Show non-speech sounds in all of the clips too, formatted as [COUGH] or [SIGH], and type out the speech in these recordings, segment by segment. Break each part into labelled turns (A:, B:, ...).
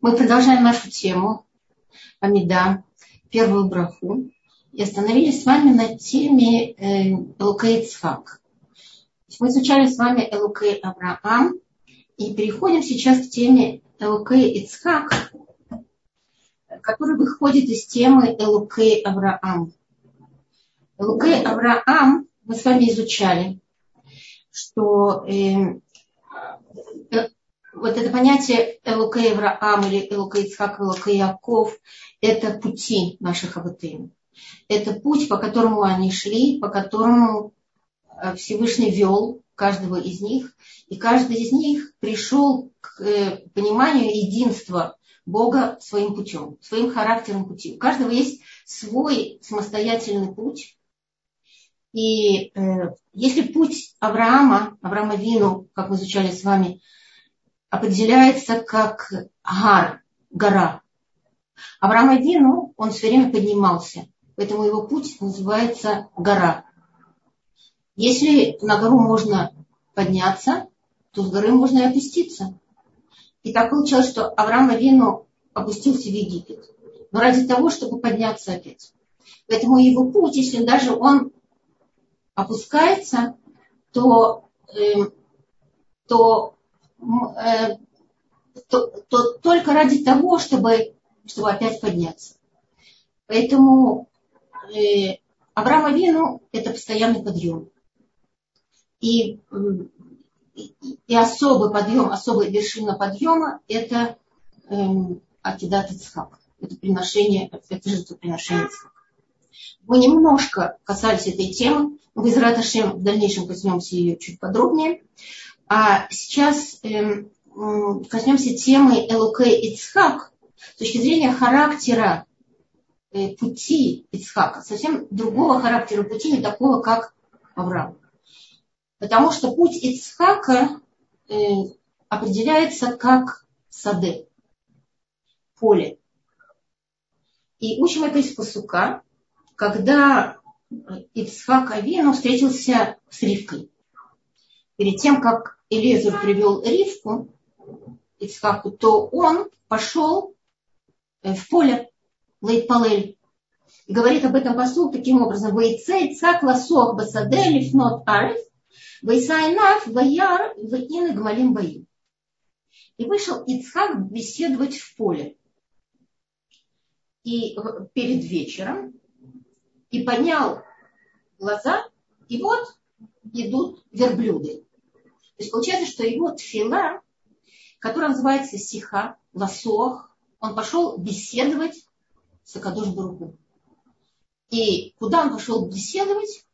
A: Мы продолжаем нашу тему Амида, первую браху. И остановились с вами на теме э, Элукей Цхак. Мы изучали с вами Элукей Авраам. И переходим сейчас к теме Элукей Ицхак, который выходит из темы Элукей Авраам. Элукей Авраам мы с вами изучали, что э, вот это понятие Элукей Авраам или Элукей Ицхак, Элукей Яков, это пути наших аватым. Это путь, по которому они шли, по которому э, Всевышний вел каждого из них. И каждый из них пришел к э, пониманию единства Бога своим путем, своим характером пути. У каждого есть свой самостоятельный путь. И э, если путь Авраама, Авраама Вину, как мы изучали с вами, определяется как гар, гора. Авраам Авину, он все время поднимался, поэтому его путь называется гора. Если на гору можно подняться, то с горы можно и опуститься. И так получилось, что Авраам Авину опустился в Египет. Но ради того, чтобы подняться опять. Поэтому его путь, если даже он опускается, то, э, то то, то только ради того, чтобы, чтобы опять подняться. Поэтому э, Авраам Авину – это постоянный подъем. И, и, особый подъем, особая вершина подъема – это э, Ицхак. Это приношение, это жертвоприношение Ицхака. Мы немножко касались этой темы, но в Израташем в дальнейшем коснемся ее чуть подробнее. А сейчас эм, коснемся темы Элукей Ицхак с точки зрения характера э, пути Ицхака, совсем другого характера пути, не такого, как Авраам. Потому что путь Ицхака э, определяется как сады, поле. И учим это из посука, когда Ицхак Авину встретился с Ривкой. Перед тем, как Элезер привел Ривку, Ицхаку, то он пошел э, в поле Лейтпалель. И говорит об этом посуд таким образом. Вейце Ицхак ласох басаде лифнот ариф, вейсайнаф ваяр вейны гмалим баим. И вышел Ицхак беседовать в поле. И перед вечером, и поднял глаза, и вот идут верблюды. То есть получается, что его тфила, которая называется сиха, ласох, он пошел беседовать с Акадош Баруху. И куда он пошел беседовать?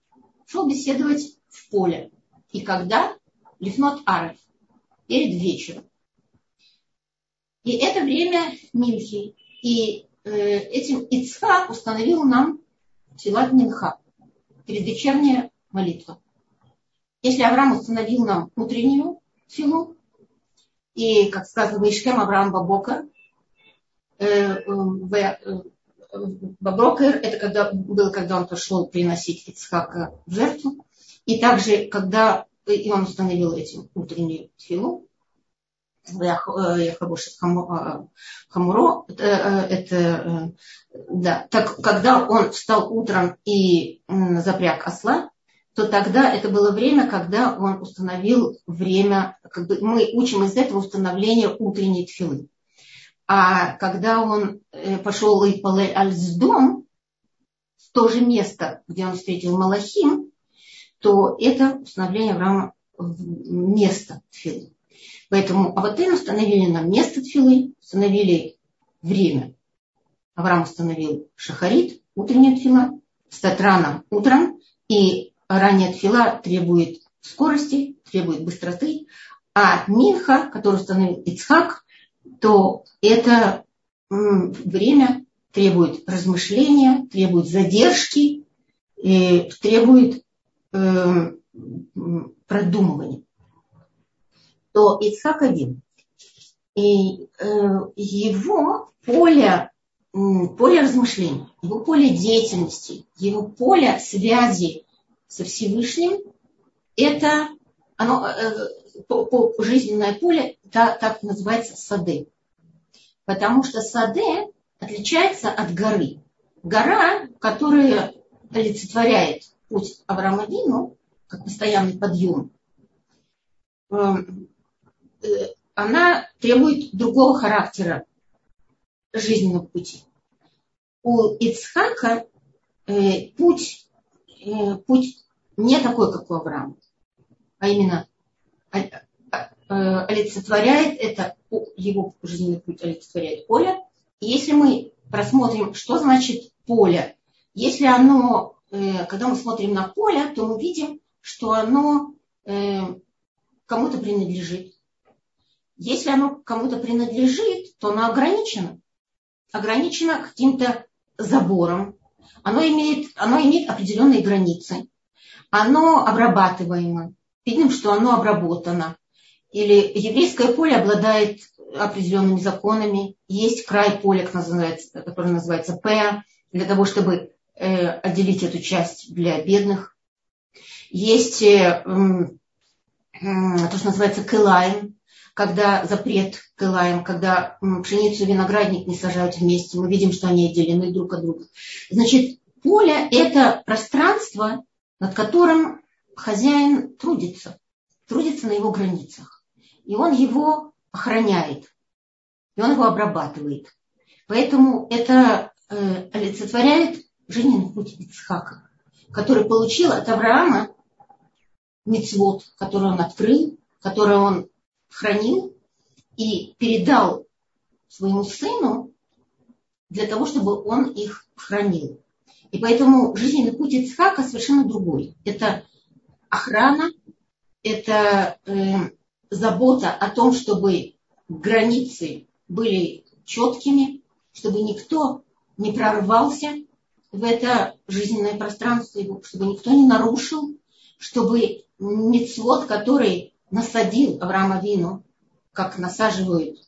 A: Пошел беседовать в поле. И когда? Лифнот Ареф. Перед вечером. И это время Минхи. И э, этим Ицхак установил нам Тилат Минха. Предвечерняя молитва. Если Авраам установил нам утреннюю филу, и, как сказано, Вайшхем Авраам Бабока, э, э, Баброкер, это когда, было, когда он пошел приносить Ицхака в жертву. И также, когда и он установил этим утреннюю филу, Яхабоша Хамуро, это, да, так, когда он встал утром и запряг осла, то тогда это было время, когда он установил время, как бы мы учим из этого установления утренней тфилы. А когда он э, пошел и Палель Альздом, в то же место, где он встретил Малахим, то это установление Авраама место тфилы. Поэтому Аватен установили нам место тфилы, установили время. Авраам установил шахарит, утренняя тфила, статрана утром, и ранняя тфила требует скорости, требует быстроты, а минха, который установил Ицхак, то это время требует размышления, требует задержки, требует э, продумывания. То Ицхак один. И э, его поле, поле размышлений, его поле деятельности, его поле связи со Всевышним, это оно, э, по, по жизненное поле, да, так называется сады. Потому что Саде отличается от горы. Гора, которая олицетворяет путь Авраама Вину, как постоянный подъем, эм, э, она требует другого характера жизненного пути. У Ицхака э, путь, путь не такой, как у Авраама, а именно олицетворяет это, его жизненный путь олицетворяет поле. Если мы просмотрим, что значит поле, если оно, когда мы смотрим на поле, то мы видим, что оно кому-то принадлежит. Если оно кому-то принадлежит, то оно ограничено. Ограничено каким-то забором. Оно имеет, оно имеет определенные границы. Оно обрабатываемо. Видим, что оно обработано. Или еврейское поле обладает определенными законами. Есть край поля, который называется П, для того, чтобы э, отделить эту часть для бедных. Есть э, то, что называется кылаем, когда запрет кылаем, когда пшеницу и виноградник не сажают вместе, мы видим, что они отделены друг от друга. Значит, поле – это пространство, над которым хозяин трудится, трудится на его границах. И он его охраняет, и он его обрабатывает. Поэтому это э, олицетворяет жизненный путь Ицхака, который получил от Авраама мецвод, который он открыл, который он хранил и передал своему сыну для того, чтобы он их хранил. И поэтому жизненный путь Ицхака совершенно другой. Это охрана, это э, забота о том, чтобы границы были четкими, чтобы никто не прорвался в это жизненное пространство, чтобы никто не нарушил, чтобы мецвод, который насадил Авраама Вину, как насаживают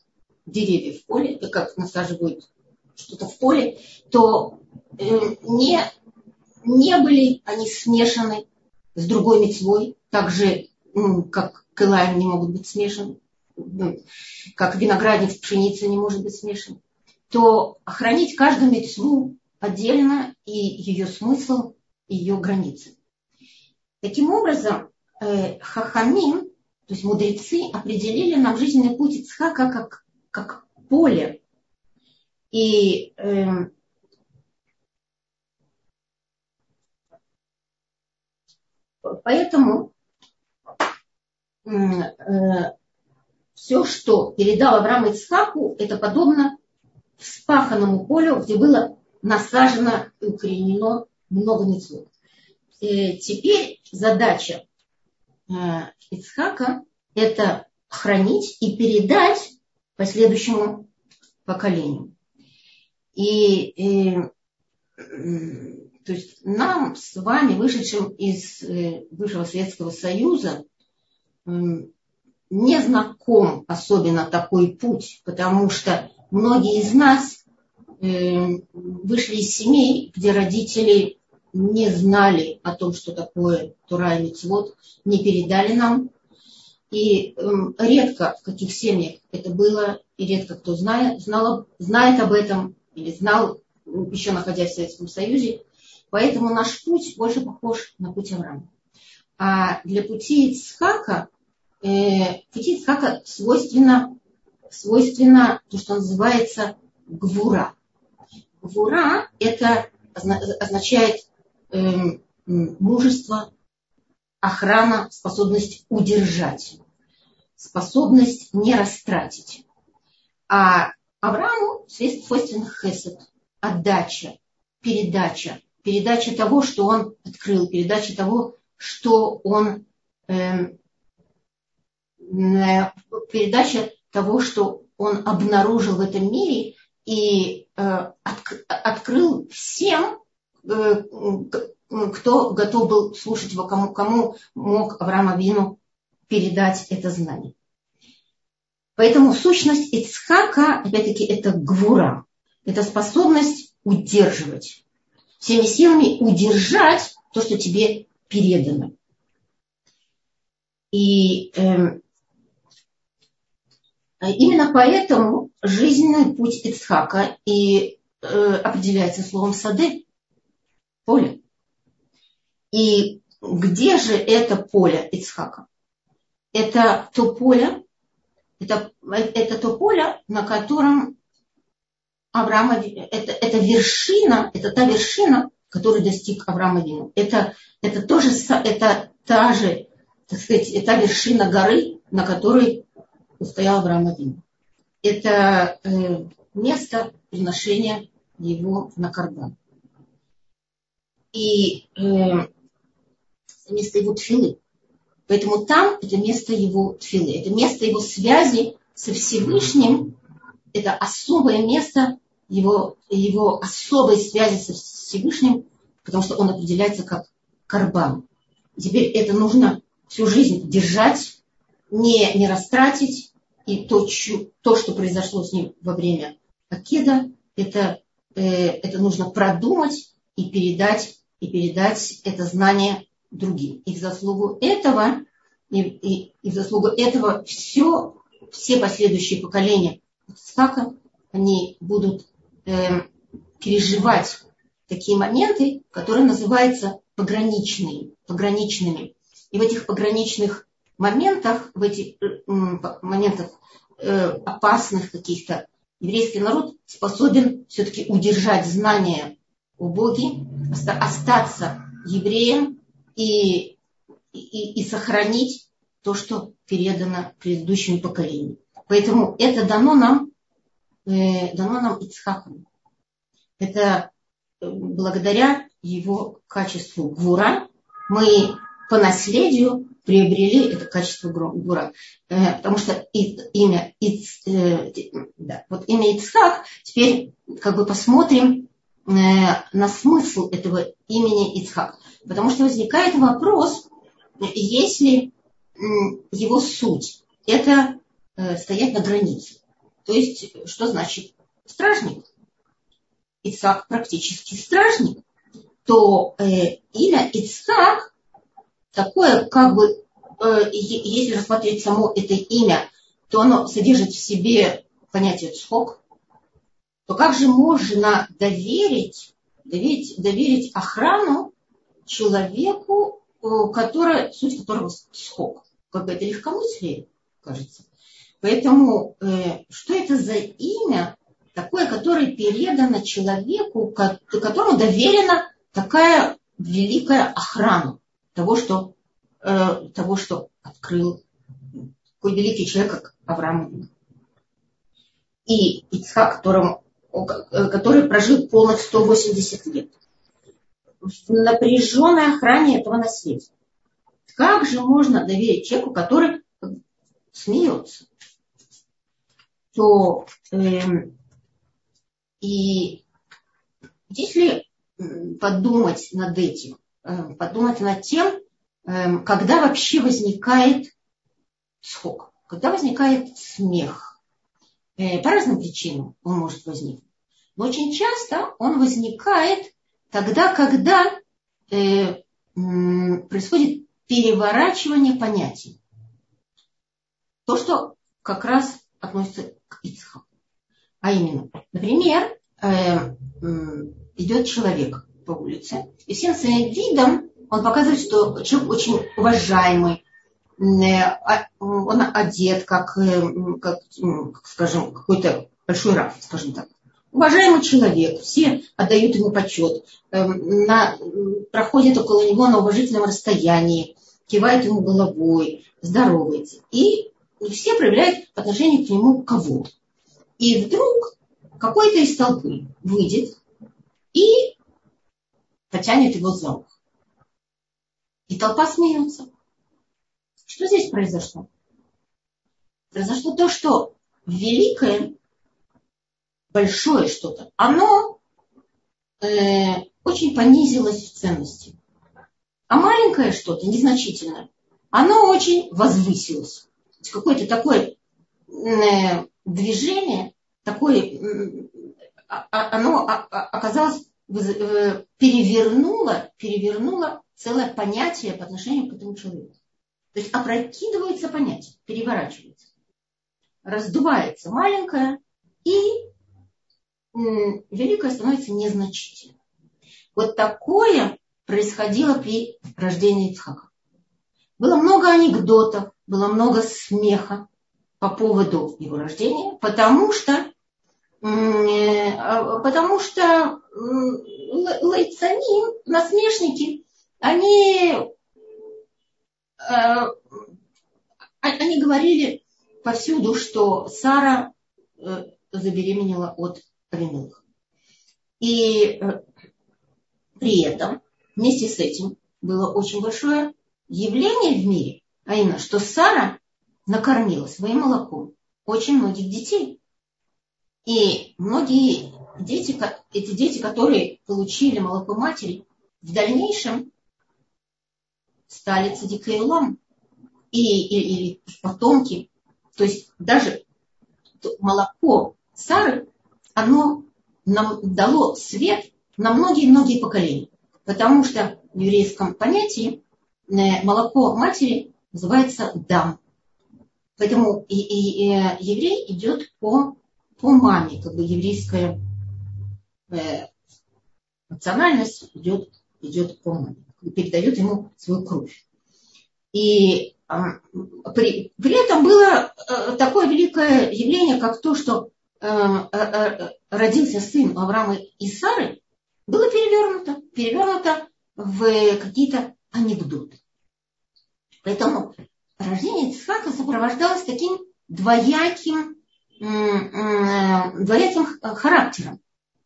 A: деревья в поле, и как насаживают что-то в поле, то э, не, не были они смешаны с другой мецвой, так же, как кылаем не могут быть смешаны, как виноградник с пшеницей не может быть смешан, то охранить каждую мецву отдельно и ее смысл, и ее границы. Таким образом, э, хахамим, то есть мудрецы, определили нам жизненный путь Ицхака как, как поле. И э, поэтому э, все, что передал Авраам Ицхаку, это подобно вспаханному полю, где было насажено и укоренено много мецвод. Э, теперь задача Ицхака – это хранить и передать последующему поколению. И, и э, то есть нам с вами, вышедшим из бывшего Советского Союза, не знаком особенно такой путь, потому что многие из нас вышли из семей, где родители не знали о том, что такое Тура и Мицвод, не передали нам. И э, редко в каких семьях это было, и редко кто знает, знал, знает об этом или знал, еще находясь в Советском Союзе. Поэтому наш путь больше похож на путь Авраама. А для пути Ицхака, э, пути Ицхака свойственно, свойственно то, что называется гвура. Гвура это означает Эм, мужество, охрана, способность удержать, способность не растратить. А Аврааму свойствен хесед, отдача, передача, передача того, что он открыл, передача того, что он э, передача того, что он обнаружил в этом мире и э, от, открыл всем кто готов был слушать его, кому, кому мог Авраам Авину передать это знание. Поэтому сущность Ицхака, опять-таки, это гвура, это способность удерживать, всеми силами удержать то, что тебе передано. И э, Именно поэтому жизненный путь Ицхака и э, определяется словом сады, поле. И где же это поле Ицхака? Это то поле, это, это то поле, на котором Авраама, это, это вершина, это та вершина, которую достиг Авраам Авину. Это, это тоже, это та же, так сказать, это вершина горы, на которой стоял Авраам Авину. Это э, место приношения его на карбан. И э, место его тфилы. Поэтому там это место его тфилы, это место его связи со Всевышним, это особое место его, его особой связи со Всевышним, потому что он определяется как карбан. Теперь это нужно всю жизнь держать, не, не растратить, и то, то, что произошло с ним во время Акеда, это, э, это нужно продумать и передать, и передать это знание другим. И в заслугу этого, и, и, и в заслугу этого все, все последующие поколения Ицхака, они будут э, переживать такие моменты, которые называются пограничными, пограничными. И в этих пограничных моментах, в этих э, моментах э, опасных каких-то, еврейский народ способен все-таки удержать знания о Боге, остаться евреем и, и, и сохранить то, что передано предыдущему поколению. Поэтому это дано нам, э, дано нам Ицхаком. Это э, благодаря его качеству гвура мы по наследию приобрели это качество гура. Э, потому что имя, Иц, э, да, вот имя Ицхак, теперь как бы посмотрим на смысл этого имени Ицхак. Потому что возникает вопрос, если его суть – это стоять на границе. То есть, что значит стражник? Ицхак практически стражник. То э, имя Ицхак такое, как бы, э, если рассмотреть само это имя, то оно содержит в себе понятие цхок, то как же можно доверить, доверить, доверить охрану человеку, э, который, суть которого цхок? Как это легкомыслие, кажется. Поэтому э, что это за имя такое, которое передано человеку, которому доверена такая великая охрана того, что, э, того, что открыл такой великий человек, как Авраам. И Ицхак, которому, который прожил полных 180 лет. В напряженной охране этого наследия. Как же можно доверить человеку, который смеется? То э, и если подумать над этим, Э, подумать над тем, эм, когда вообще возникает схок, когда возникает смех. Э, по разным причинам он может возникнуть. Но очень часто он возникает тогда, когда э, происходит переворачивание понятий. То, что как раз относится к Ицхаку. А именно, например, идет человек, по улице. И всем своим видом он показывает, что человек очень уважаемый, э, он одет как, э, как скажем, какой-то большой раф, скажем так. Уважаемый человек, все отдают ему почет, э, на, проходят около него на уважительном расстоянии, кивают ему головой, здороваются. И все проявляют по отношению к нему кого. И вдруг какой-то из толпы выйдет и потянет его за ухо. И толпа смеется. Что здесь произошло? Произошло то, что великое, большое что-то, оно э, очень понизилось в ценности. А маленькое что-то, незначительное, оно очень возвысилось. Какое-то такое э, движение, такое, э, оно оказалось перевернула, перевернула целое понятие по отношению к этому человеку. То есть опрокидывается понятие, переворачивается. раздувается маленькое, и великое становится незначительным. Вот такое происходило при рождении Ицхака. Было много анекдотов, было много смеха по поводу его рождения, потому что, э, потому что лайцани, насмешники, они, они говорили повсюду, что Сара э, забеременела от Авимелаха. И при этом вместе с этим было очень большое явление в мире, а именно, что Сара накормила своим молоком очень многих детей. И многие дети, эти дети, которые получили молоко матери, в дальнейшем стали цадикаилам и, и, и потомки. То есть даже молоко Сары, оно нам дало свет на многие-многие поколения. Потому что в еврейском понятии э, молоко матери называется дам. Поэтому и, и, и э, еврей идет по, по маме, как бы еврейская э, национальность идет, идет по маме, передает ему свою кровь. И э, при, при этом было э, такое великое явление, как то, что э, э, родился сын Авраама и Сары, было перевернуто, перевернуто в какие-то анекдоты. Поэтому рождение Ицхака сопровождалось таким двояким, двояким характером.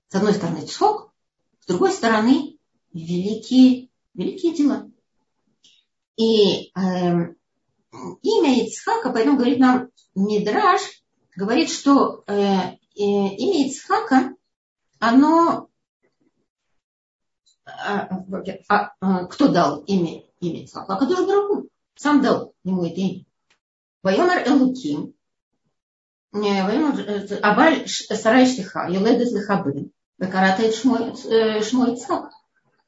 A: С одной стороны Ицхок, с другой стороны великие, великие дела. И э, имя Ицхака, поэтому говорит нам Мидраш, говорит, что э, э, имя Ицхака, оно а, а, а, кто дал имя, имя Ицхаку? А Кадуш Бараху сам дал ему это имя. Вайомар Элуким, Абаль Сарай Штиха, Юледес Лехабын, Векаратает Шмой Ицхак.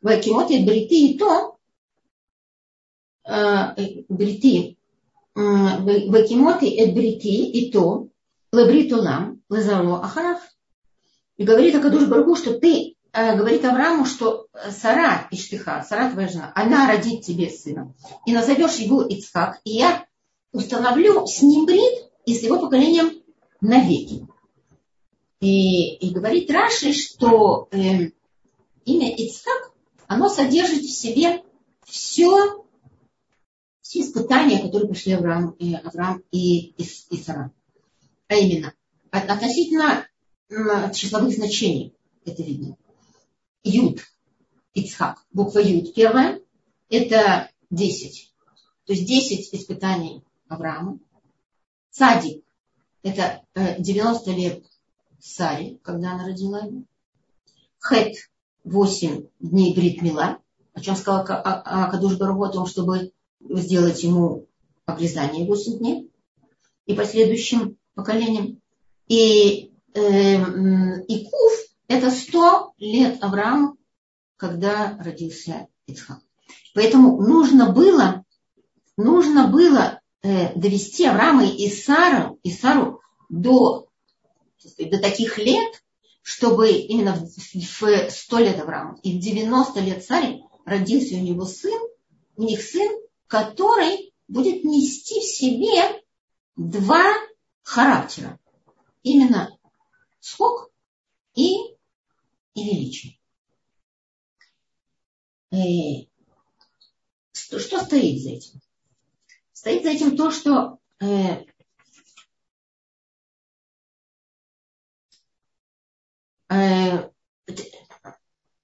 A: Векимот и Брити и то, Брити, Векимот и Брити и то, Лебритулам, Лезаро Ахарав. И говорит Акадуш Баргу, что ты говорит Аврааму, что Сара Иштиха, Сара твоя жена, она родит тебе сына. И назовешь его Ицхак, и я установлю с ним брит и с его поколением навеки. И, и говорит Раши, что э, имя Ицхак, оно содержит в себе все, все испытания, которые пришли Авраам, и, Авраам и, и, и Сара. А именно, относительно числовых значений это видно. Юд, Ицхак, буква Юд первая, это 10. То есть 10 испытаний Авраама. Садик, это 90 э, лет Саре, когда она родила его. Хет, 8 дней Брит Мила, о чем сказал Кадуш Барагу, о том, чтобы сделать ему обрезание 8 дней и последующим поколениям. И, э, и Куф, это сто лет Аврааму, когда родился Ицхак. Поэтому нужно было, нужно было э, довести Авраама и Сару, и Сару до, до таких лет, чтобы именно в, в 100 лет Авраама и в 90 лет Саре родился у него сын, у них сын, который будет нести в себе два характера. Именно скок и и величие. И что, что стоит за этим? Стоит за этим то, что э,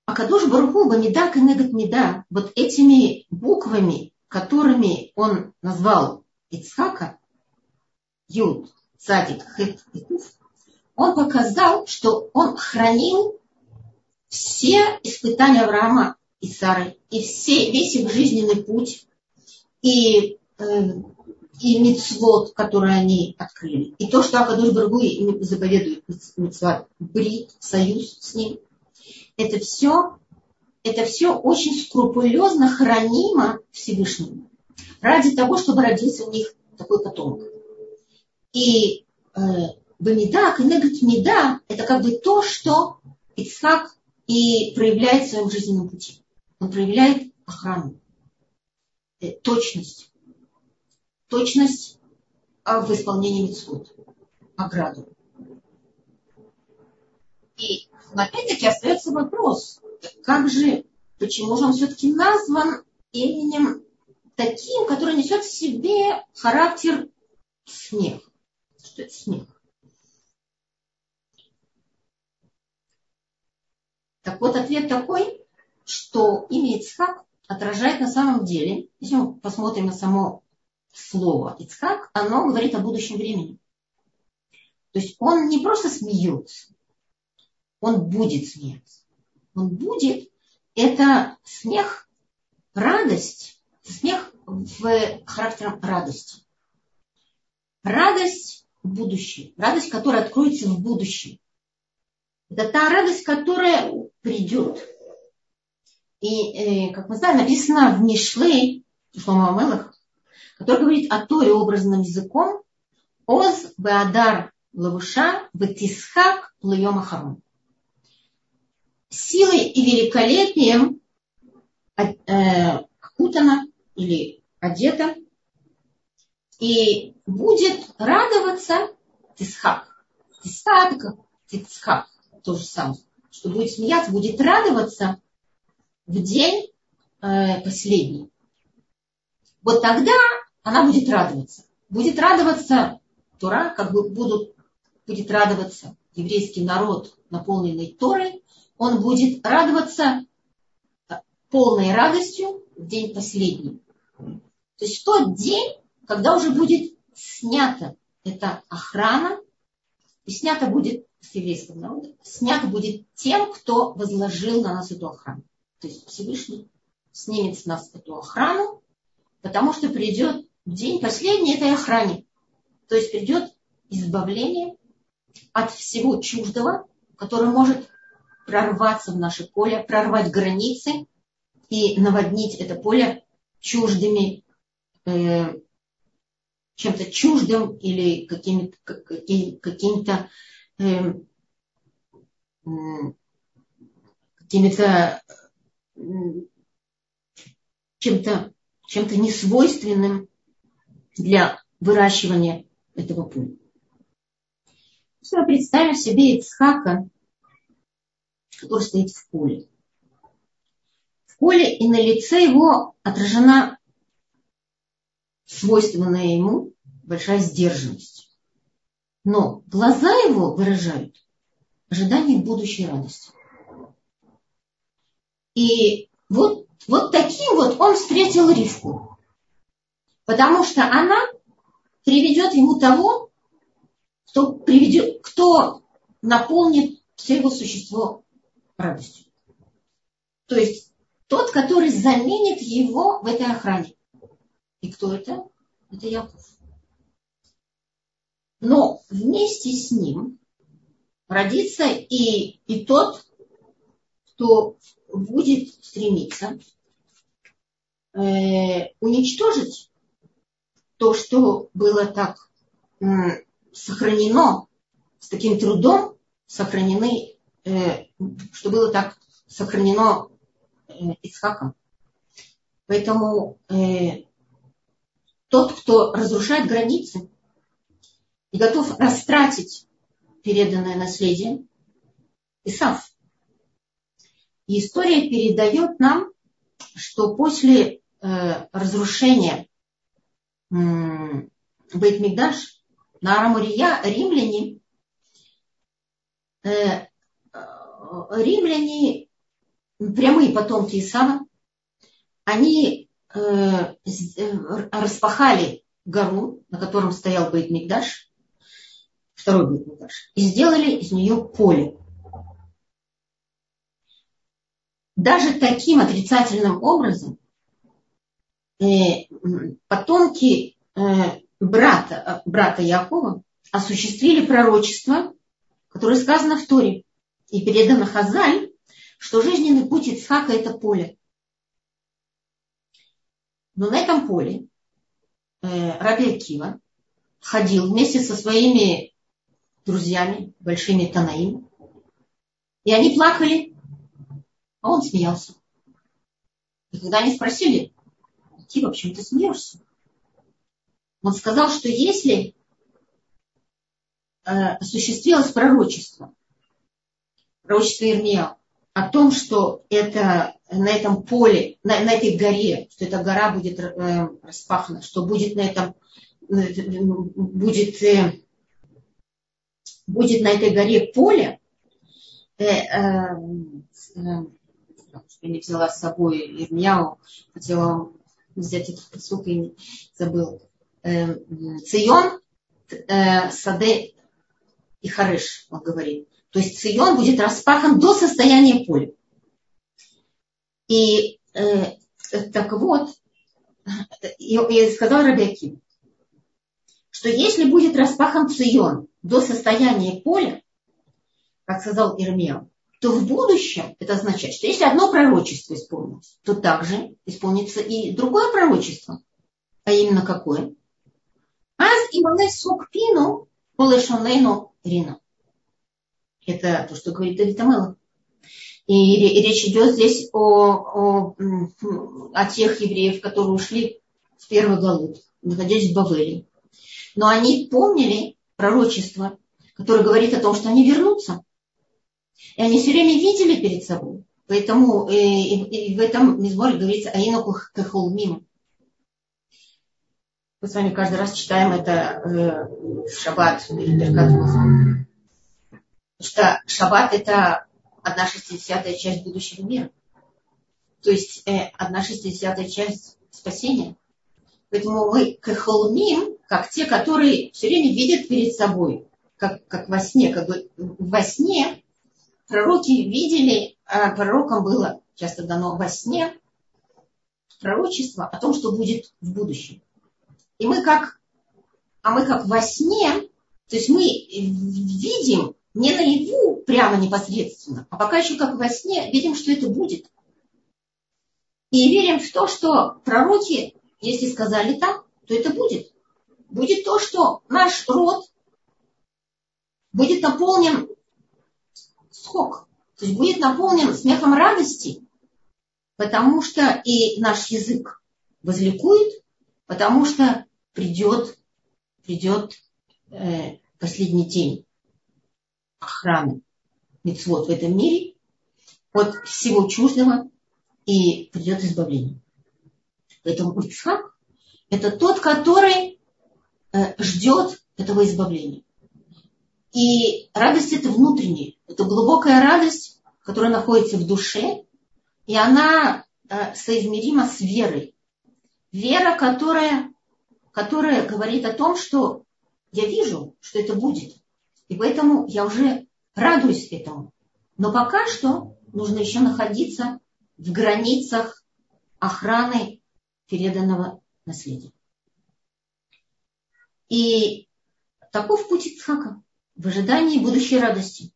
A: Акадош Баруху Бамида Кенегат Мида, вот этими буквами, которыми он назвал Ицхака, Юд, Садик, Хет и Куф, он показал, что он хранил все испытания Авраама и Сары, и все, весь их жизненный путь, и, э, и мицвод, который они открыли, и то, что Акадуш Баргу заповедует мицвод, брит, союз с ним, это все, это все очень скрупулезно хранимо Всевышнему ради того, чтобы родился у них такой потомок. И Бамида, Кенегат Меда, это как бы то, что Ицхак и проявляет в своем жизненном пути. Он проявляет охрану, э, точность. Точность а, в исполнении митцвот, ограду. И опять-таки остается вопрос, как же, почему же он все-таки назван именем таким, который несет в себе характер смех. Что это смех? Так вот, ответ такой, что имя Ицхак отражает на самом деле, если мы посмотрим на само слово Ицхак, оно говорит о будущем времени. То есть он не просто смеется, он будет смеяться. Он будет, это смех, радость, смех в характером радости. Радость в будущем, радость, которая откроется в будущем. Это та радость, которая придет. И, э, как мы знаем, написано в Мишле, Шлома Амелах, который говорит о Торе образным языком, Оз Беадар Лавуша Бетисхак Плуем Ахарон. Силой и великолепием э, окутана или одета и будет радоваться Тисхак. Тисхак, Тисхак, то же самое что будет смеяться, будет радоваться в день э, последний. Вот тогда она будет радоваться. Будет радоваться Тора, как бы будут, будет радоваться еврейский народ, наполненный Торой, он будет радоваться полной радостью в день последний. То есть в тот день, когда уже будет снята эта охрана, и снято будет с еврейского народа, снят будет тем, кто возложил на нас эту охрану. То есть Всевышний снимет с нас эту охрану, потому что придет день последний этой охране. То есть придет избавление от всего чуждого, которое может прорваться в наше поле, прорвать границы и наводнить это поле чуждыми, э, чем-то чуждым или какими-то какими Эм, какими-то чем-то чем-то несвойственным для выращивания этого. Если мы представим себе Ицхака, который стоит в поле. В поле и на лице его отражена свойственная ему большая сдержанность. Но глаза его выражают ожидание будущей радости. И вот, вот таким вот он встретил Ривку. Потому что она приведет ему того, кто, приведет, кто наполнит все его существо радостью. То есть тот, который заменит его в этой охране. И кто это? Это Яков. Но вместе с ним родится и, и тот, кто будет стремиться э, уничтожить то, что было так сохранено, с таким трудом сохранены, э, что было так сохранено э, Ицхаком. Поэтому э, тот, кто разрушает границы, и готов растратить переданное наследие, Исав. И история передает нам, что после разрушения Бейтмигдаш на Арамурия римляне, э, римляне, прямые потомки Исава, они э, э распахали гору, на котором стоял Бейтмигдаш, второй Бетмидаш, и сделали из нее поле. Даже таким отрицательным образом э, потомки э, брата, брата Якова осуществили пророчество, которое сказано в Торе и передано Хазаль, что жизненный путь Ицхака – это поле. Но на этом поле э, Раби Акива ходил вместе со своими друзьями, большими Танаим. И они плакали, а он смеялся. И когда они спросили, ты вообще ты смеешься? Он сказал, что если э, осуществилось пророчество, пророчество Ирмия, о том, что это на этом поле, на, на этой горе, что эта гора будет э, распахана, что будет на этом, э, будет, э, будет на этой горе поле, э, э, э, я не взяла с собой Ирмияу, хотела взять этот посуд и забыл. Э, Цион, э, Саде и Хареш, он говорит. То есть Цион будет распахан до состояния поля. И э, так вот, я сказал Рабиаким, что если будет распахан Цион до состояния поля, как сказал Ирмия, то в будущем это означает, что если одно пророчество исполнится, то также исполнится и другое пророчество. А именно какое? Аз имане сукпину полешонейну рина. Это то, что говорит Амелов. И речь идет здесь о, о, о тех евреев, которые ушли в первый Галут, находясь в Бавеле. Но они помнили пророчество, которое говорит о том, что они вернутся. И они все время видели перед собой. Поэтому э, и, и в этом мизморе говорится «Аину кахулмим». Мы с вами каждый раз читаем это э, в шаббат или Беркат что шаббат это одна шестидесятая часть будущего мира. То есть э, одна шестидесятая часть спасения. Поэтому мы кахолмим, как те, которые все время видят перед собой, как, как во сне, как бы во сне пророки видели, а пророкам было часто дано во сне пророчество о том, что будет в будущем. И мы как, а мы как во сне, то есть мы видим не наяву прямо непосредственно, а пока еще как во сне видим, что это будет. И верим в то, что пророки, если сказали так, то это будет. Будет то, что наш род будет наполнен скок, то есть будет наполнен смехом радости, потому что и наш язык возликует, потому что придет, придет э, последний день охраны мецвод в этом мире от всего чуждого и придет избавление. Поэтому Ицхак – это тот, который э, ждет этого избавления. И радость это внутренняя, это глубокая радость, которая находится в душе, и она э, соизмерима с верой. Вера, которая, которая говорит о том, что я вижу, что это будет. И поэтому я уже радуюсь этому. Но пока что нужно еще находиться в границах охраны переданного наследия. И таков путь Ицхака в ожидании будущей радости.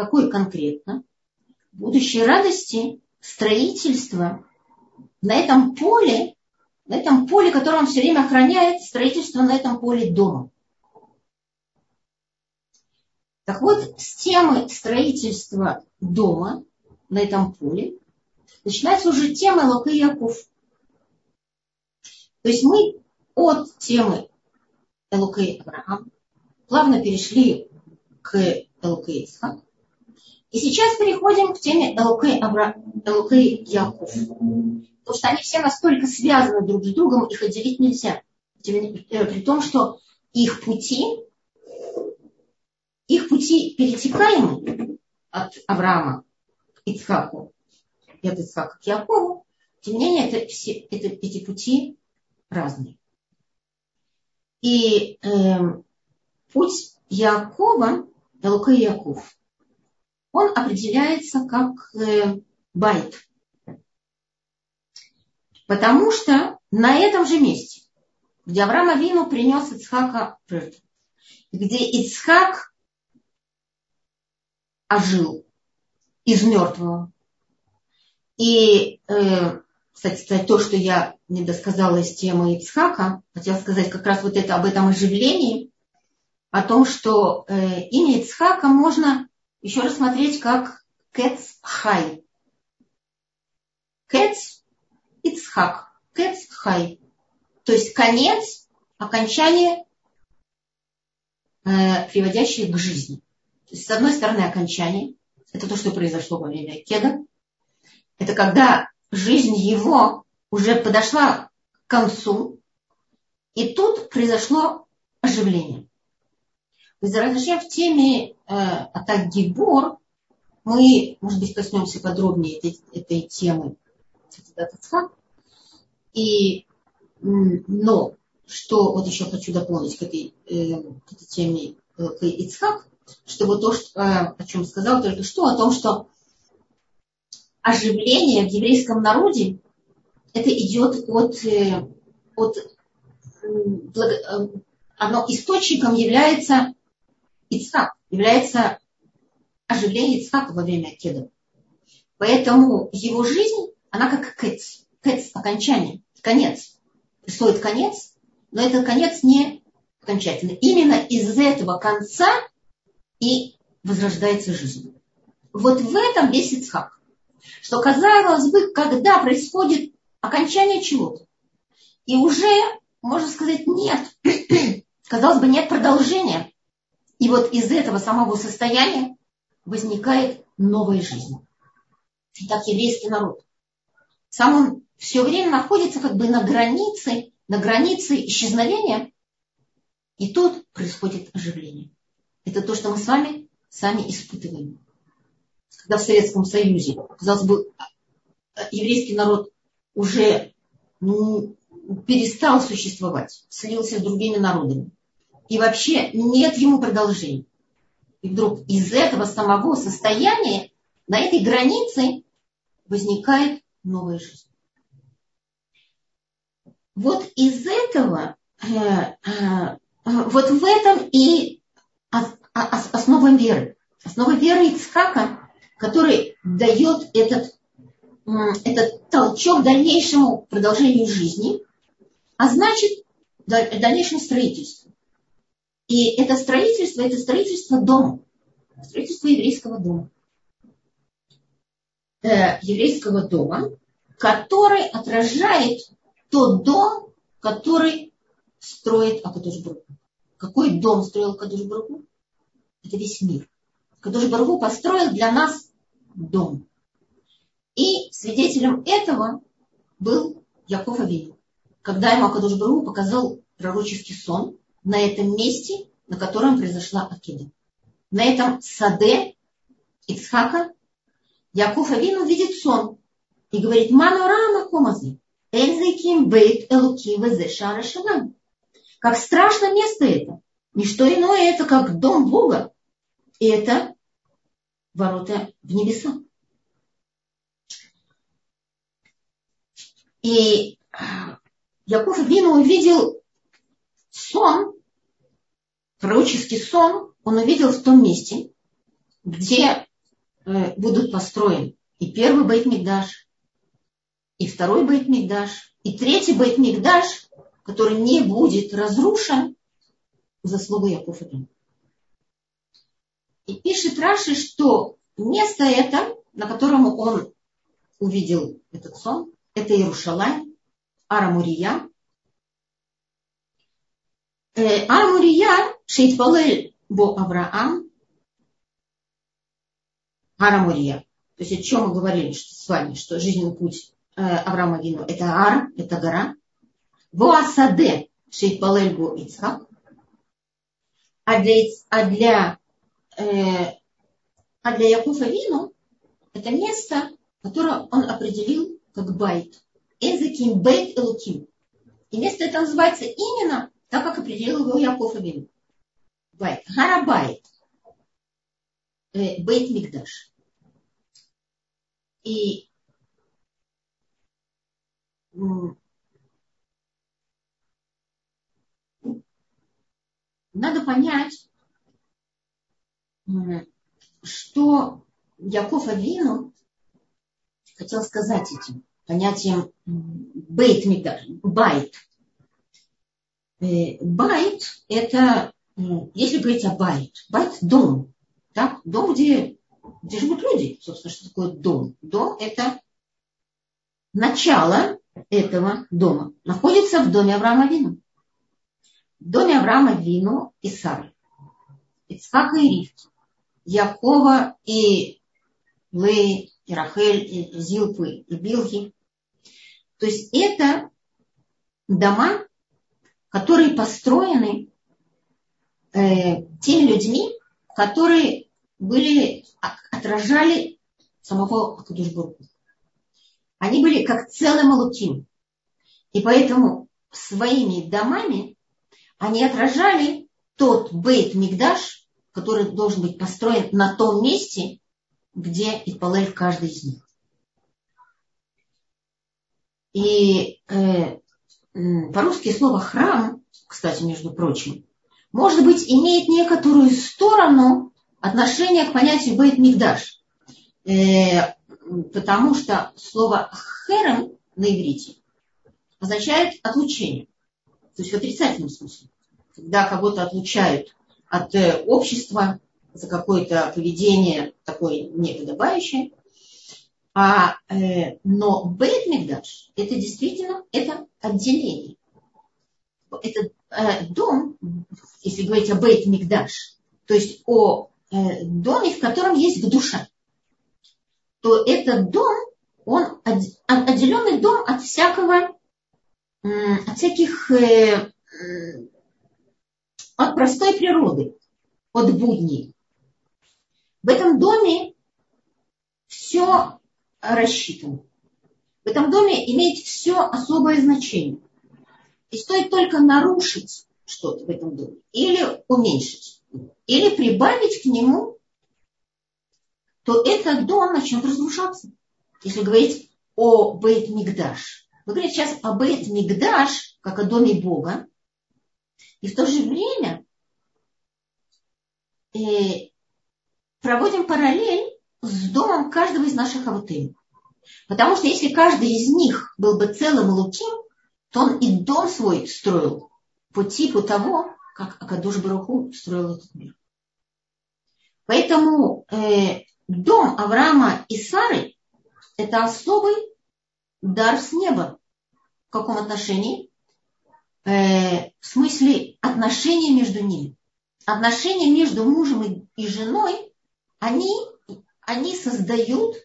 A: Какой конкретно? Будущей радости строительство на этом поле, на этом поле, которое он все время охраняет, строительство на этом поле дома. Так вот, с темы строительства дома на этом поле начинается уже тема Лока Яков. То есть мы от темы Элукей Авраам плавно перешли к Элукей Исхак. И сейчас переходим к теме Элукей, Авра... Элукей Яков. Потому что они все настолько связаны друг с другом, их отделить нельзя. Э, при том, что их пути их пути перетекаемы от Авраама к Ицхаку и от Ицхака к Якову, тем не менее, это все, это, эти пути разные. И э, путь Якова, Лука Яков, он определяется как э, байт. Потому что на этом же месте, где Авраам Авину принес Ицхака где Ицхак ожил из мертвого. И, э, кстати то, что я не досказала из темы Ицхака, хотела сказать как раз вот это об этом оживлении. о том, что э, имя Ицхака можно еще рассмотреть как Кец Хай. Кец Ицхак. Кец Хай. То есть конец, окончание, э, приводящее к жизни. То есть, с одной стороны, окончание. Это то, что произошло во время Кеда. Это когда жизнь его уже подошла к концу. И тут произошло оживление. Возвращая в теме э, Атак Гибор, мы, может быть, коснемся подробнее этой, этой темы и, но что вот еще хочу дополнить к этой, э, к этой теме э, к Ицхак, что вот то, что, э, о чем сказал только что, о том, что оживление в еврейском народе это идет от, от оно источником является Ицхак, является оживление Ицхака во время Кеда. Поэтому его жизнь, она как кэц, кэц, окончание, конец. Происходит конец, но этот конец не окончательный. Именно из этого конца и возрождается жизнь. Вот в этом весь Ицхак. Что казалось бы, когда происходит окончание чего-то, и уже, можно сказать, нет, [CLEARS THROAT] казалось бы, нет продолжения. И вот из этого самого состояния возникает новая жизнь. Итак, еврейский народ. Сам он все время находится как бы на границе, на границе исчезновения. И тут происходит оживление. Это то, что мы с вами сами испытываем. Когда в Советском Союзе, казалось бы, еврейский народ уже ну, перестал существовать, слился с другими народами и вообще нет ему продолжения. И вдруг из этого самого состояния, на этой границе, возникает новая жизнь. Вот из этого, э, э, вот в этом и основа веры. Основа веры Ицхака, который дает этот, этот толчок дальнейшему продолжению жизни, а значит, дальнейшему строительству. И это строительство, это строительство дома, строительство еврейского дома. Э, еврейского дома, который отражает тот дом, который строит Акадуш Баруху. Какой дом строил Акадуш Баруху? Это весь мир. Акадуш Баруху построил для нас дом. И свидетелем этого был Яков Авин. Когда ему Акадуш Баруху показал пророческий сон, на этом месте, на котором произошла Акида. На этом саде Ицхака Яков Авину видит сон и говорит, Манора Макомази, Эльзеким Бейт Элуки Шара Как страшное место это. Не что иное, это как дом Бога. И это ворота в небеса. И Яков Вину увидел сон, пророческий сон, он увидел в том месте, где э, будут построены. И первый бейт Мигдаш, и второй бейт Мигдаш, и третий бейт Мигдаш, который не будет разрушен заслугой Якова И пишет Раши, что место это, на котором он увидел этот сон, это Иерушалай, Арамурия, Арамурия, Шейтпалель Бо Авраам, Арамурия. То есть о чем мы говорили с вами, что жизненный путь э, Авраама Вину это Ар, это гора. Бо Асаде Шейтпалель Бо Ицхак. А для, а для, э, а для Якова אבינו это место, которое он определил как בית. אין זה כי אם בית אלוקים. И место это называется именно так как определил его Яков אבינו. בית. הר הבית. Э, בית המקדש. И надо понять, что Яков אבינו хотел сказать этим понятием בית בית. Э, בית – это если говорить о בית, בית – дом, так? дом, где, где живут люди, собственно, что такое дом? Дом – это начало этого дома, находится в доме Авраама אבינו. В доме Авраама Вину и Сары, Ицхака и Ривки, Якова и Леи, и Рахель, и Зилпы, и Билхи. То есть это дома, которые построены э, теми людьми, которые были, отражали самого Акадушбургу. Они были как целый Малуким. И поэтому своими домами они отражали тот бейт Мигдаш, который должен быть построен на том месте, где и Ипалель каждый из них. И э, по-русски слово храм, кстати, между прочим, может быть, имеет некоторую сторону отношения к понятию Бейт Мигдаш. Э, потому что слово херем на иврите означает отлучение. То есть в отрицательном смысле. Когда кого-то отлучают от э, общества за какое-то поведение такое неподобающее. А, э, но Бейт Мигдаш это действительно это отделение. Это э, дом, если говорить о Бейт Мигдаш, то есть о э, доме, в котором есть душа, то этот дом, он отделенный дом от всякого, от всяких, э, от простой природы, от будней. В этом доме все рассчитано. В этом доме имеет все особое значение. И стоит только нарушить что-то в этом доме, или уменьшить, или прибавить к нему, то этот дом начнет разрушаться. Если говорить о Бейт Мигдаш. Мы говорим сейчас о Бейт Мигдаш, как о доме Бога. И в то же время э, проводим параллель с домом каждого из наших аватым. Потому что если каждый из них был бы целым луким, то он и дом свой строил по типу того, как Акадуш Баруху строил этот мир. Поэтому э, дом Авраама и Сары – это особый дар с неба. В каком отношении? Э, в смысле отношения между ними. Отношения между мужем и, и женой они, они создают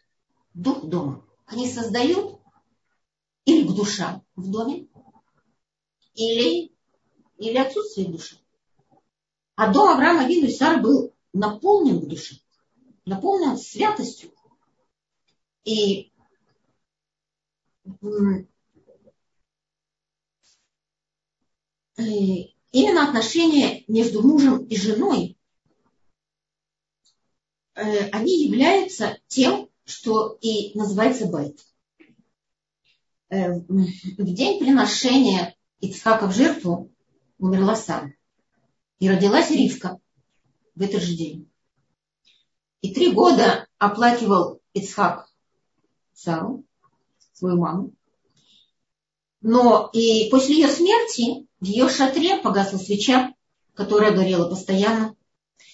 A: дух дома. Они создают или душа в доме, или, или отсутствие души. А дом Авраама Вину и Сары был наполнен душой, наполнен святостью. И именно отношения между мужем и женой они являются тем, что и называется байт. Э, в день приношения Ицхака в жертву умерла Сара. И родилась Ривка в этот же день. И три года оплакивал Ицхак Сару, свою маму. Но и после ее смерти в ее шатре погасла свеча, которая горела постоянно.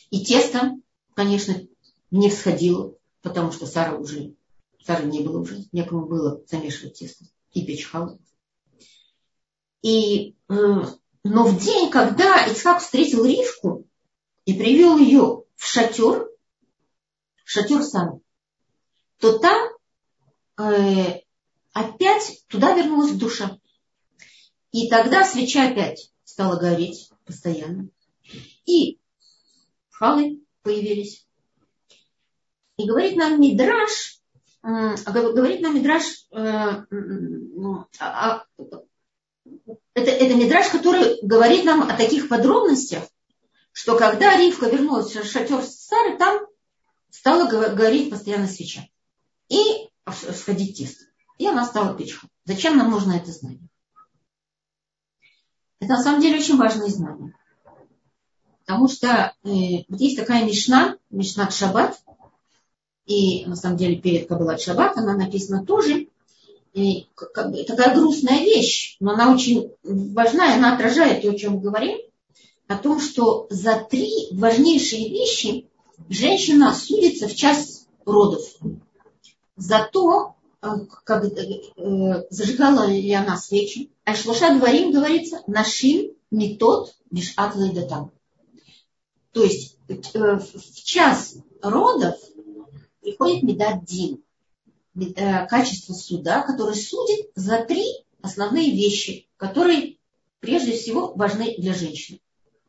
A: И тесто, конечно, не всходило, потому что Сара уже, Сары не было уже, некому было замешивать тесто и печь халу. И, э, но в день, когда Ицхак встретил Ривку и привел ее в шатер, в шатер сам, то там э, опять туда вернулась душа. И тогда свеча опять стала гореть постоянно. И халы появились. И говорит нам Мидраш, говорит нам Мидраш, э, ну, а, а, это, это Мидраш, который говорит нам о таких подробностях, что когда Ривка вернулась в шатер Сары, там стала гореть постоянно свеча. И сходить тесто. И она стала печь. Зачем нам нужно это знание? Это на самом деле очень важное знание. Потому что э, вот есть такая Мишна, Мишна Шаббат, и на самом деле перед Кабалат Шаббат она написана тоже. И как такая грустная вещь, но она очень важна, она отражает то, о чем мы говорим. о том, что за три важнейшие вещи женщина судится в час родов. За то, э, как, э, зажигала ли она свечи. А шлуша дворим говорится, нашим не тот, лишь там. То есть э, в час родов приходит медат Дин, э, качество суда, который судит за три основные вещи, которые прежде всего важны для женщины.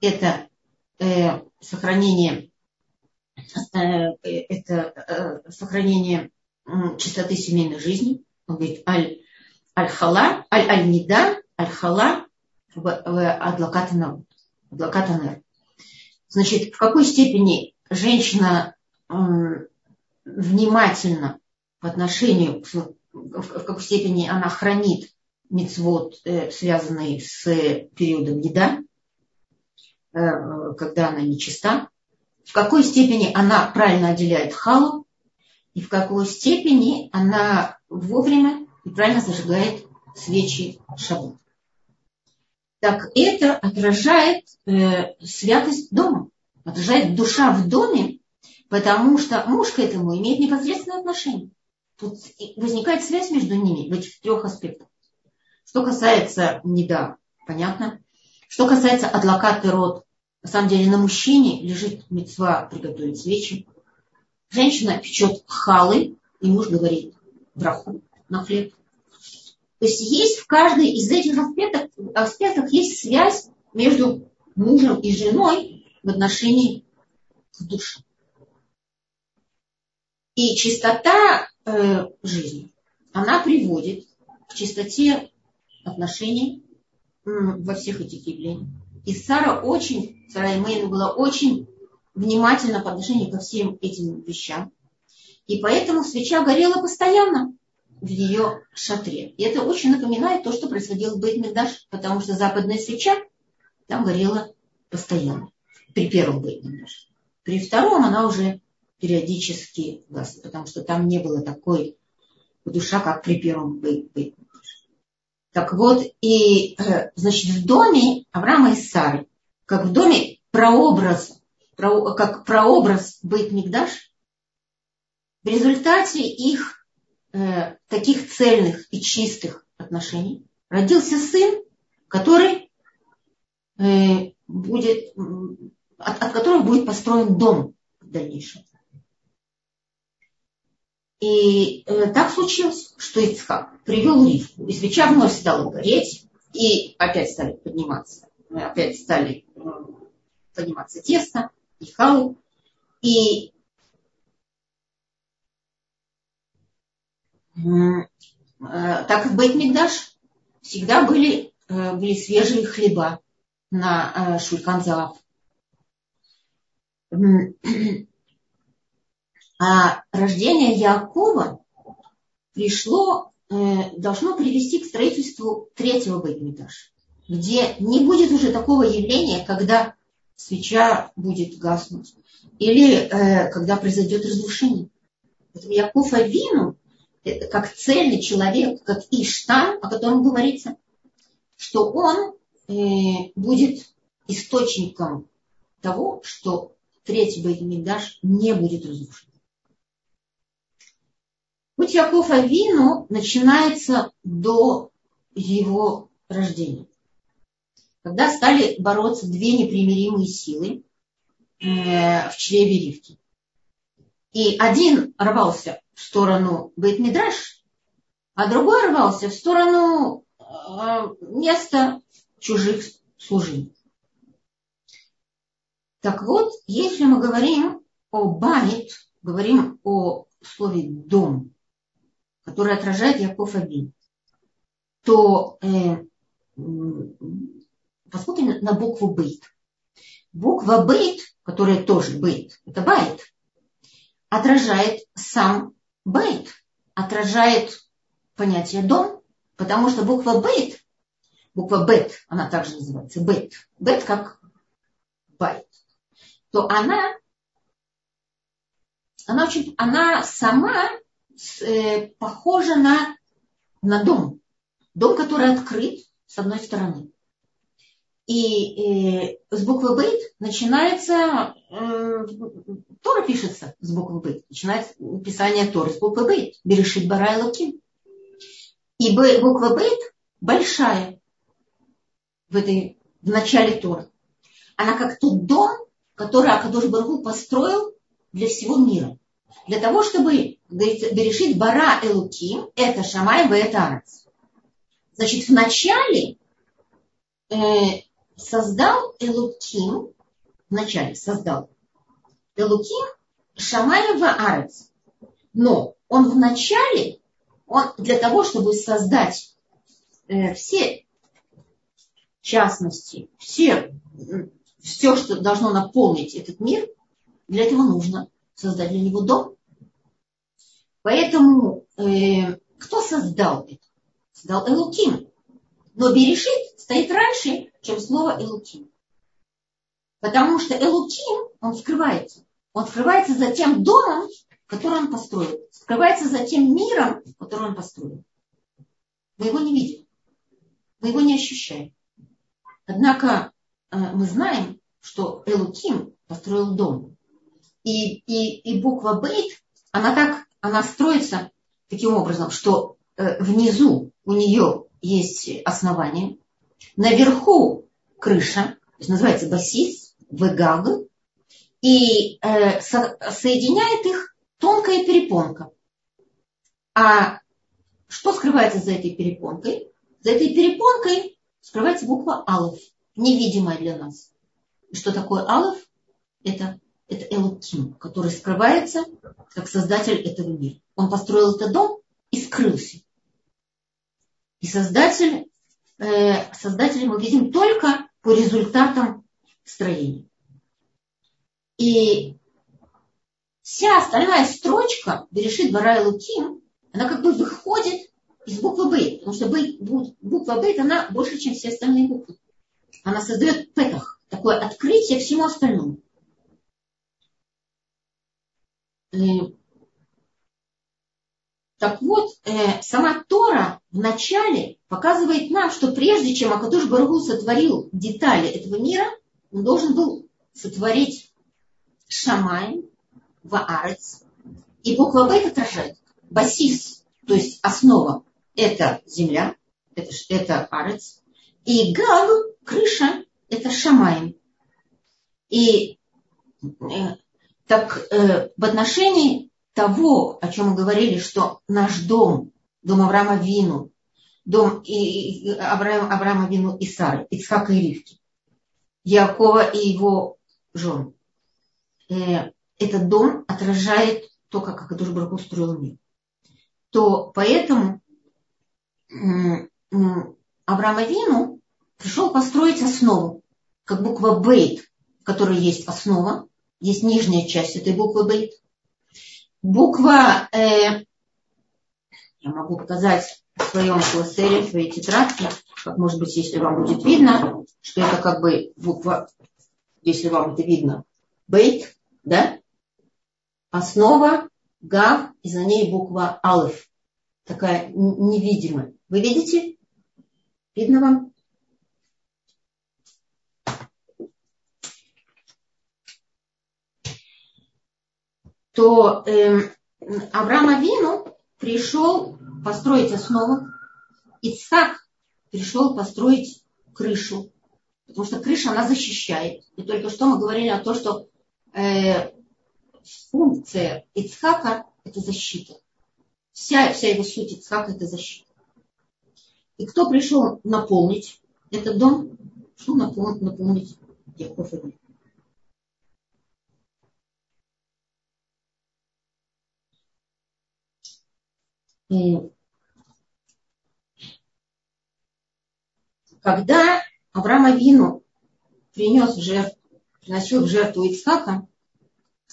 A: Это э, сохранение, э, это э, сохранение чистоты семейной жизни. Он говорит, аль, аль-хала, аль-аль-нида, аль-хала, адлакатанер. Значит, в какой степени женщина внимательно по отношению, в какой степени она хранит мецвод, э, связанный с периодом еда, э, когда она нечиста, в какой степени она правильно отделяет халу, и в какой степени она вовремя и правильно зажигает свечи шаббат. Так это отражает э, святость дома, отражает душа в доме, потому что муж к этому имеет непосредственное отношение. Тут возникает связь между ними в этих трех аспектах. Что касается неда, понятно. Что касается адлакат род, на самом деле на мужчине лежит мецва приготовить свечи. Женщина печет халы, и муж говорит браху на хлеб. То есть есть в каждой из этих аспектов, аспектов есть связь между мужем и женой в отношении к душе. И чистота э, жизни, она приводит к чистоте отношений во всех этих явлениях. И Сара очень, Сара Имейна была очень внимательна по отношению ко всем этим вещам. И поэтому свеча горела постоянно в ее шатре. И это очень напоминает то, что происходило в Бейтмидаш, потому что западная свеча там горела постоянно. При первом Бейтмидаше. При втором она уже периодически потому что там не было такой душа, как при первом Бейтмидаше. Так вот, и, э, значит, в доме Авраама и Сары, как в доме прообраз, про, как прообраз Бейт Мигдаш, в результате их э, таких цельных и чистых отношений родился сын, который э, будет, от, от которого будет построен дом в дальнейшем. И э, так случилось, что Ицхак привел Ривку, и свеча вновь стала гореть, и опять стали подниматься, опять стали э, подниматься тесто и халы. И э, так как Бейтмигдаш всегда были, э, были свежие хлеба на э, Шульканзаав. А рождение Якова пришло, э, должно привести к строительству третьего Бейтмиташа, где не будет уже такого явления, когда свеча будет гаснуть, или э, когда произойдет разрушение. Поэтому Яков Авину, э, как цельный человек, как Иштан, о котором говорится, что он будет источником того, что третий Бейтмидаш не будет разрушен. Путь Яков Авину начинается до его рождения. Когда стали бороться две непримиримые силы э, в чреве Ривки. И один рвался в сторону Бейт-Мидраш, а другой рвался в сторону э, места чужих служений. Так вот, если мы говорим о Байт, говорим о слове дом, который отражает Яков Абин, то э, посмотрим на букву Бейт. Буква Бейт, которая тоже Бейт, это Байт, отражает сам Бейт, отражает понятие дом, потому что буква Бейт, буква Бет, она также называется Бет, Бет как Байт, то она, она, очень, она сама э, похоже на, на дом. Дом, который открыт с одной стороны. И э, с буквы Бейт начинается, э, Тора пишется с буквы Бейт, начинается писание Торы с буквы Бейт, Берешит Бара и Луким. И буква Бейт большая в, этой, в начале Тора. Она как тот дом, который Акадош Баргу построил для всего мира. Для того, чтобы, Берешит Бара и Луким, это Шамай, это Арец. Значит, вначале э, создал Элуким, вначале создал Элуким Шамаева Арец. Но он вначале, он для того, чтобы создать э, все частности, все, все, что должно наполнить этот мир, для этого нужно создать для него дом. Поэтому э, кто создал это? Создал Элуким. Но Берешит стоит раньше, чем слово Элуким. Потому что Элуким, он скрывается. Он скрывается за тем домом, который он построил. Скрывается за тем миром, который он построил. Мы его не видим. Мы его не ощущаем. Однако э, мы знаем, что Элуким построил дом. И, и, и буква Бейт, она так, она строится таким образом, что э, внизу у нее есть основание, наверху крыша, то есть называется басис, вегаг, и э, со, соединяет их тонкая перепонка. А что скрывается за этой перепонкой? За этой перепонкой скрывается буква Алов, невидимая для нас. Что такое Алов? Это, это Элуким, который скрывается как создатель этого мира. Он построил этот дом и скрылся. И создатель, э, создателя мы видим только по результатам строения. И вся остальная строчка Берешит Бара Луким, она как бы выходит из буквы Бейт, потому что бейт, буква Бейт, она больше, чем все остальные буквы. Она создает петах, такое открытие всему остальному. Э, так вот, э, сама Тора вначале показывает нам, что прежде чем Акадуш Баргу сотворил детали этого мира, он должен был сотворить Шамай, Ваарец. И буква Б отражает. Басис, то есть основа, это земля, это, это Арец. И Гаг, крыша, это Шамай. И э, так э, в отношении того, о чем мы говорили, что наш дом, дом Авраама Вину, дом и, и Авраама, Авраама Вину и Сары, Ицхака и Ривки, Якова и его жен. Э, этот дом отражает то, как Акадуш Бараху устроил мир. То поэтому Авраам Вину пришел построить основу, как буква Бейт, в которой есть основа, есть нижняя часть этой буквы Бейт, Буква э, я могу показать в своем классере, в своей тетрадке, как может быть, если вам будет видно, что это как бы буква, если вам это видно, бейт, да? Основа, гав, и за ней буква алиф. Такая невидимая. Вы видите? Видно вам? То э, Авраам Авину пришел построить основу, Ицхак пришел построить крышу, потому что крыша, она защищает. И только что мы говорили о том, что э, функция Ицхака – это защита. Вся, вся его суть Ицхака – это защита. И кто пришел наполнить этот дом? Пришел наполнить, наполнить Яков и когда Авраам Авину принес в жертву, приносил в жертву Ицхака,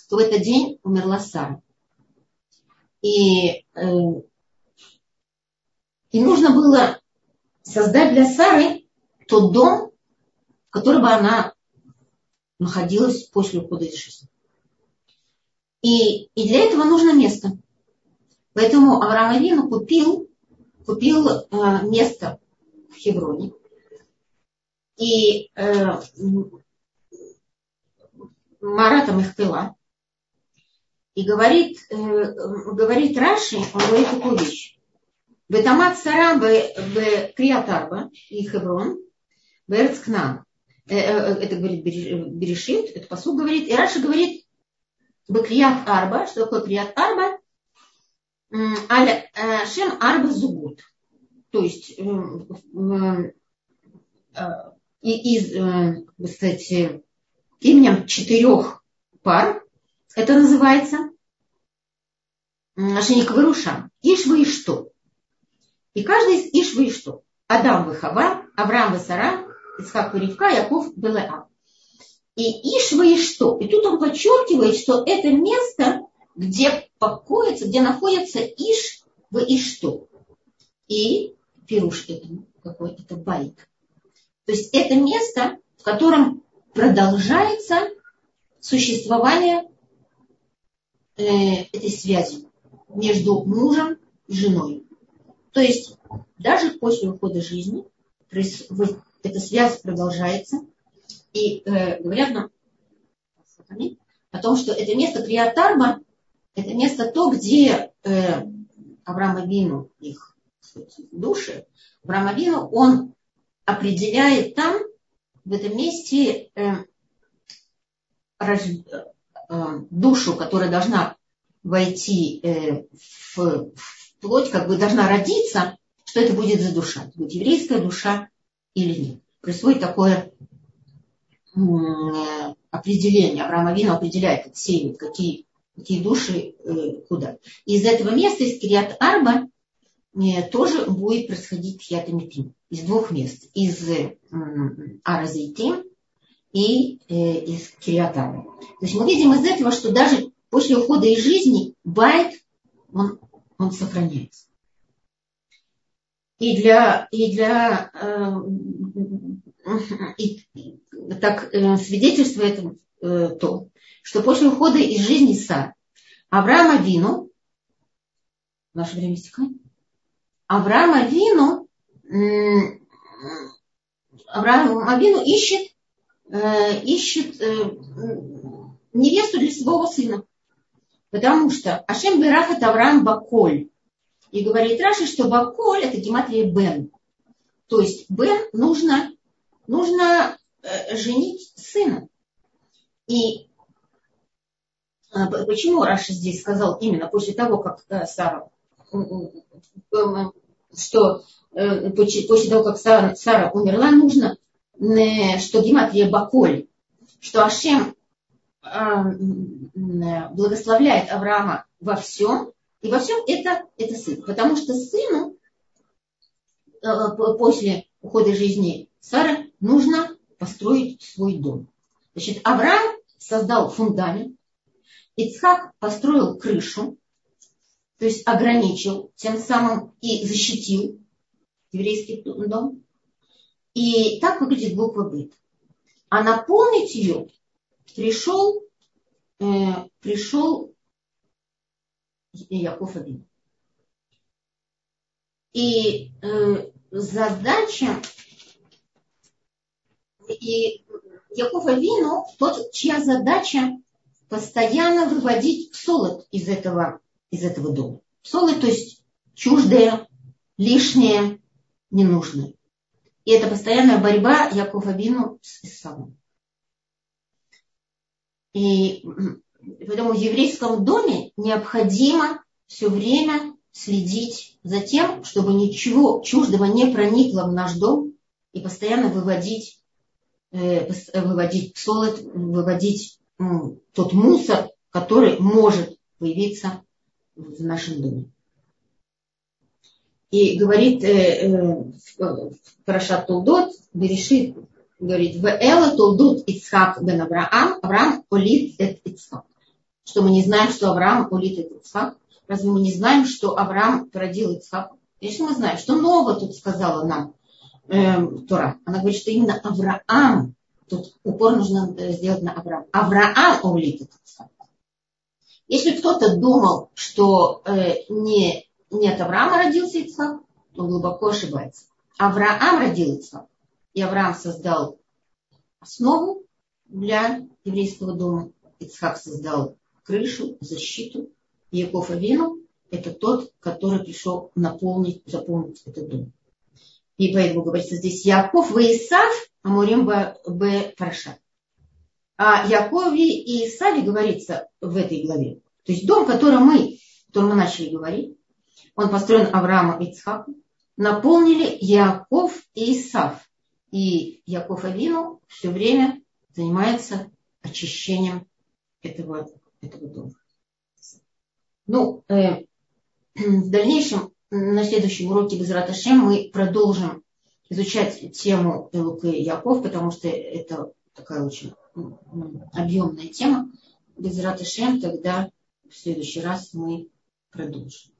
A: то в этот день умерла Сара. И, э, и нужно было создать для Сары тот дом, в котором бы она находилась после ухода из жизни. И, и для этого нужно место. Поэтому Авраам Авину купил, купил э, место в Хевроне. И э, Марата Мехпила. И говорит, э, говорит Раши, он говорит такую вещь. Бетамат Сара в Криатарба и Хеврон, в Эрцкнан. Э, э, это говорит Берешит, это посуд говорит. И Раша говорит, Бекрият Арба, что такое Крият Арба? Аля Шем Арба Зугут. То есть из, кстати, именем четырех пар, это называется Ашеникова Руша. Ишва и что? И каждый из Ишва и что? Адам Вахава, Авраам Васара, Ицхак Ривка, Яков Белеа. И Ишва и что? И тут он подчеркивает, что это место, где покоится, где находится Иш в и что. И пируш этому какой это байк. То есть это место, в котором продолжается существование э, этой связи между мужем и женой. То есть даже после ухода жизни эта связь продолжается. И э, говорят нам о том, что это место Криатарма, это место то, где э, Авраам Авину, их души, Авраам Авину, он определяет там, в этом месте, э, рож, э, душу, которая должна войти э, в, в плоть, как бы должна родиться, что это будет за душа. Это будет еврейская душа или нет. Происходит такое э, определение. Авраам Авину определяет, как сеет, какие, какие души э, куда. из этого места, из Кириат Арба, э, тоже будет происходить Хьятамитим. Из двух мест. Из э, Аразейтим и из Кириатарба. То есть мы видим из этого, что даже после ухода из жизни байт, он, он сохраняется. И для, и для и, так свидетельство это э, то, что после ухода из жизни Сар Авраама Вину, наше время истекает, Авраама Вину, э, Авраам Авину ищет, э, ищет э, невесту для своего сына. Потому что Ашем Берахат Авраам Баколь. И говорит Раши, что Баколь это гематрия Бен. То есть Бен нужно, нужно э, женить сына. И почему Раши здесь сказал именно после того, как э, Сара, что после того, как Сара, Сара умерла, нужно, что гематрия Баколь, что Ашем благословляет Авраама во всем, и во всем это, это сын. Потому что сыну э, после ухода жизни Сары нужно построить свой дом. Значит, Авраам создал фундамент, Ицхак построил крышу, то есть ограничил, тем самым и защитил еврейский дом. И так выглядит буква Бет. А наполнить ее пришел, э, пришел Яков Абин. И э, задача и Яков Авину, тот, чья задача постоянно выводить солод из этого, из этого дома. Солод, то есть чуждое, лишнее, ненужное. И это постоянная борьба Яков Абину с Исавом. И поэтому в еврейском доме необходимо все время следить за тем, чтобы ничего чуждого не проникло в наш дом и постоянно выводить, э, выводить солод, выводить тот мусор, который может появиться в нашем доме. И говорит э, э, Парашат Толдот, Берешит говорит, в Эла Толдут Ицхак бен Авраам, Авраам Олит эт Ицхак. Что мы не знаем, что Авраам Олит эт Ицхак. Разве мы не знаем, что Авраам породил Ицхак? Конечно, мы знаем, что нового тут сказала нам э, Тора. Она говорит, что именно Авраам, тут упор нужно э, сделать на Авраам. Авраам Олит эт Ицхак. Если кто-то думал, что э, не, не от Авраама родился Ицхак, то глубоко ошибается. Авраам родил Ицхак. И Авраам создал основу для еврейского дома. Ицхак создал крышу, защиту. Яков Авину – это тот, который пришел наполнить, заполнить этот дом. И поэтому говорится здесь Яков, вы Исав, Амурим Б. Параша. О Якове и Исаве говорится в этой главе. То есть дом, который мы, который мы начали говорить, он построен Авраамом и Ицхаком, наполнили Яков и Исав. И Яков Авину все время занимается очищением этого, этого дома. Ну, э, [CLEARS THROAT] в дальнейшем, на следующем уроке без Раташем мы продолжим изучать тему Элук и Яков, потому что это такая очень объемная тема. Без Раташем тогда в следующий раз мы продолжим.